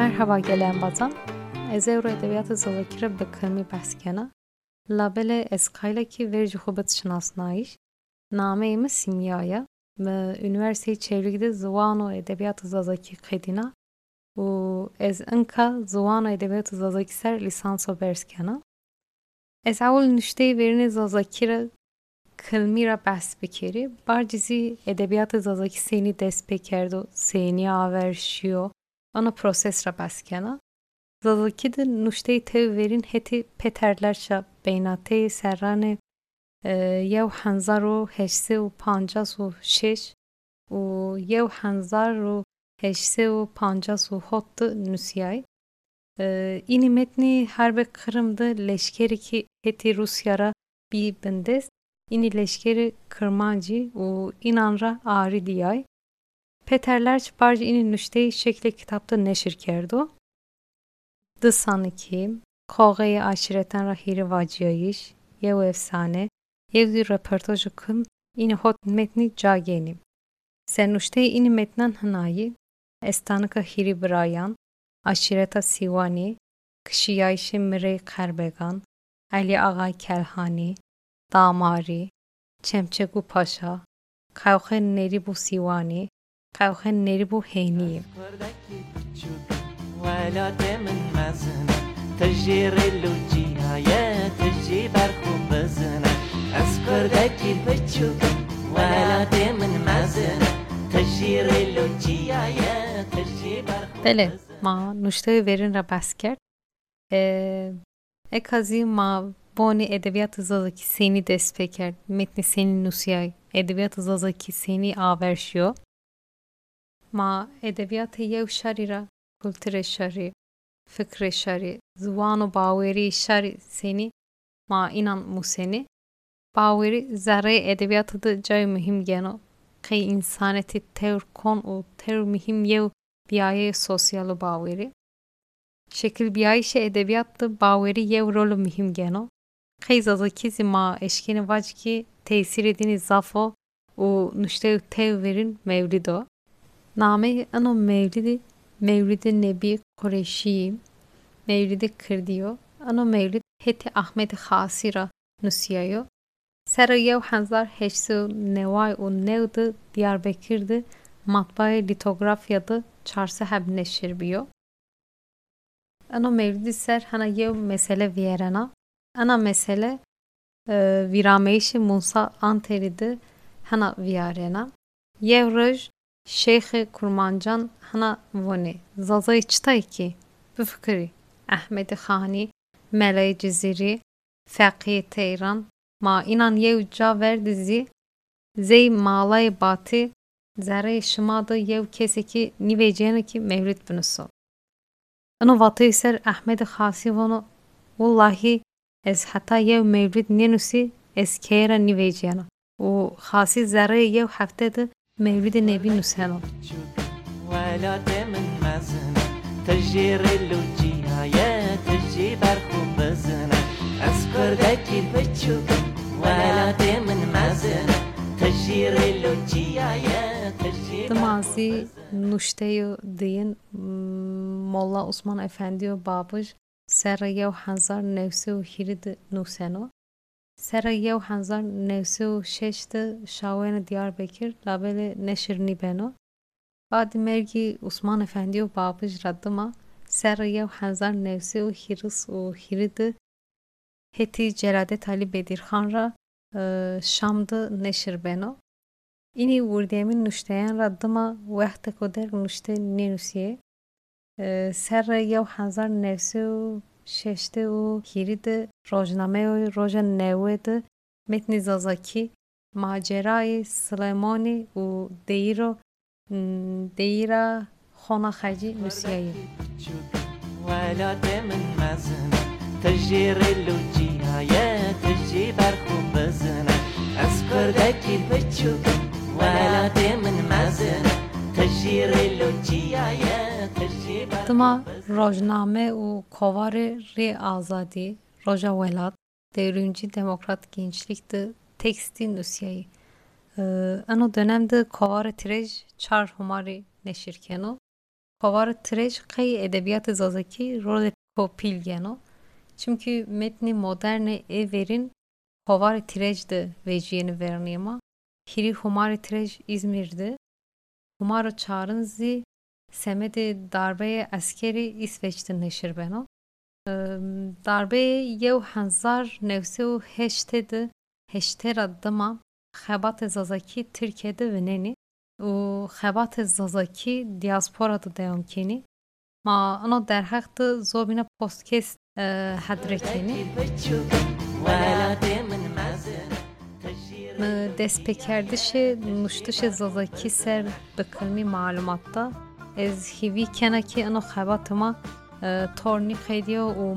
Merhaba gelen bazan. Ez-Euro Edebiyatı Zavakir'e bakırmı baskena. Labele eskaylaki verici hubet şınasnayiş. Nameyimi simyaya. Üniversiteyi çevrigide Zuvano Edebiyatı Zazaki Kedina. U ez inka Zuvano Edebiyatı Zazaki ser lisanso berskena. Ez avul nüşteyi verini Zazakir'e kılmira besbekeri. Barcizi Edebiyatı Zazaki seni despekerdo, seni averşiyo. Ana proses ra baskena. Zazaki de nuşteyi tev verin heti peterlerşa beynateyi serrane e, yev hanzar u heşse u pancas u şeş u yev hanzar u heşse u pancas u hottu nüsyay. E, ini metni harbe Kırım'da leşkeri ki heti Rusyara bi bindest. İni leşkeri Kırmancı u inanra ağrı diyay. Peter Lerch barj inin nüşteyi şekli kitapta neşir kerdu. Dısan ki, kavgayı aşireten rahiri vaciyayış, yev efsane, yevdi röportajı kın, ini hot metni cageni. Sen nüşteyi ini metnen hınayi, estanıka hiri brayan, aşireta sivani, kışiyayışı mirey kerbegan, Ali Ağa Kelhani, Damari, Çemçegu Paşa, Kavhe Neribu Sivani, سیوانی قوخ نری بو هینی ولات من مزنه تجیر لوجی های تجی برخون بزنه از کردکی بچوک ولات من مزنه تجیر لوجی های تجی برخون بله ما نوشته verin را بس کرد ekazi ma Boni edebiyat zazaki seni despeker, metni seni nusiyay, edebiyat zazaki seni averşiyor. Ma edebiyat yev şarira, kulture şari, fikre şari, zuvanu baveri şari seni, ma inan museni. Baveri zerre edebiyatı da cay mühim geno. Kay insaneti tevr kon u tevr mühim yev biyaye sosyalı baveri. Şekil biyayişe edebiyatta baveri yev rolü mühim geno. Kayzadaki ma eşkini vacki tesir edini zafo u nuşte tevverin mevlido. Name ano mevlidi mevlidi nebi Kureşi mevlidi kırdiyo. Ano mevlid heti Ahmet Hasira nusiyayo. Sera yev hanzar heşsu nevay u nevdi Diyarbakır'dı matbaaya litografyada çarşı heb neşir biyo. Ano mevlidi ser hana yev mesele vierena ana mesele e, virameişi Musa Anteri'de hana viarena. Yevroj Şeyxi Kurmancan hana vonê zazayê çitayîkî bifikirî Ehmedî Xanî Melayê Cizîrî Feqiyê Teyran ma înan yew ca verdî zî zey malayê batî zereyê şima de yew kesekî nîvêciyanekî mewlîd biniso. Inu vatayê ser Ehmedî Xasî vono Wallahî ez heta yew mewlîd nênûsî ez kêyera nîvêciyana û Xasî zereyê yew hefte de mevlidê nevî nûseno. ولات من مزنه تجیر لوجیه تجی برخو بزنه از کردکی بچوک ولات من مزنه تجیر لوجیه تجی Dimazi nuşteyo deyin Molla Osman Efendi و Babış Sera yew hezar newsê û hîrî di nûseno. Sera yew hezar newsê û şeş de şawêna Diyarbekir labelê neşirînî beno. Badî mergî Osman Efendi û Babij ra dima sera yew hezar newsê û hîris û hîrî di hetî Celadê Talî Bedîrxan ra Şam di neşir beno. Înî wurdiyemîn nûşteyan ra dima wexte ku derg nûşte nênûsiye. سر یو هزار نوسی و ششته و هیرید روزنامه و روز نوید متن زازاکی ماجرای سلیمانی و دیرو دیرا خونه خجی نوسیایی ولات من مزنه تجیر لوجیه تجی برخو بزنه از کردکی بچوک ولات من مزنه تجیر لوجیه Tıma rojname u kovarı ri azadi roja velat devrimci demokrat gençlikti tekstil nusyayı. Ano dönemde kovarı tirej çar humari neşirkeno Havar trej qey edebiyat zazaki rol kopil geno. Çünkü metni moderne everin havar trejdi veciyeni verniyema. Hiri humar trej İzmir'di. Semedi darbe askeri İsveç'te neşir beno. darbe yew henzar nevse û heştê di heştêra dima xebatê zazakî Tirkiyeyê vinênî û xebatê zazakî diaspora di deyankînî ma ana derheq di zobîna podcast hedrekînî destpêkerdişê nûştişê zazakî ser bikirnî malumatta. kenekî از هیوی کنه که اونو ezhivi kenaki xebatıma خیدی و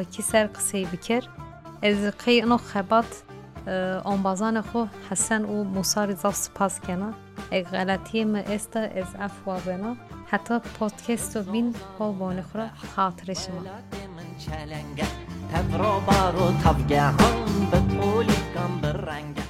û کی سر قصه بکر از قی ino xebat آنبازان خو حسن و موسا زاف سپاس کنه اگه غلطی ما است از افوا بنا حتی پادکست و بین با خورا خاطر شما تبرو بارو تفگه هم به طولی کم برنگ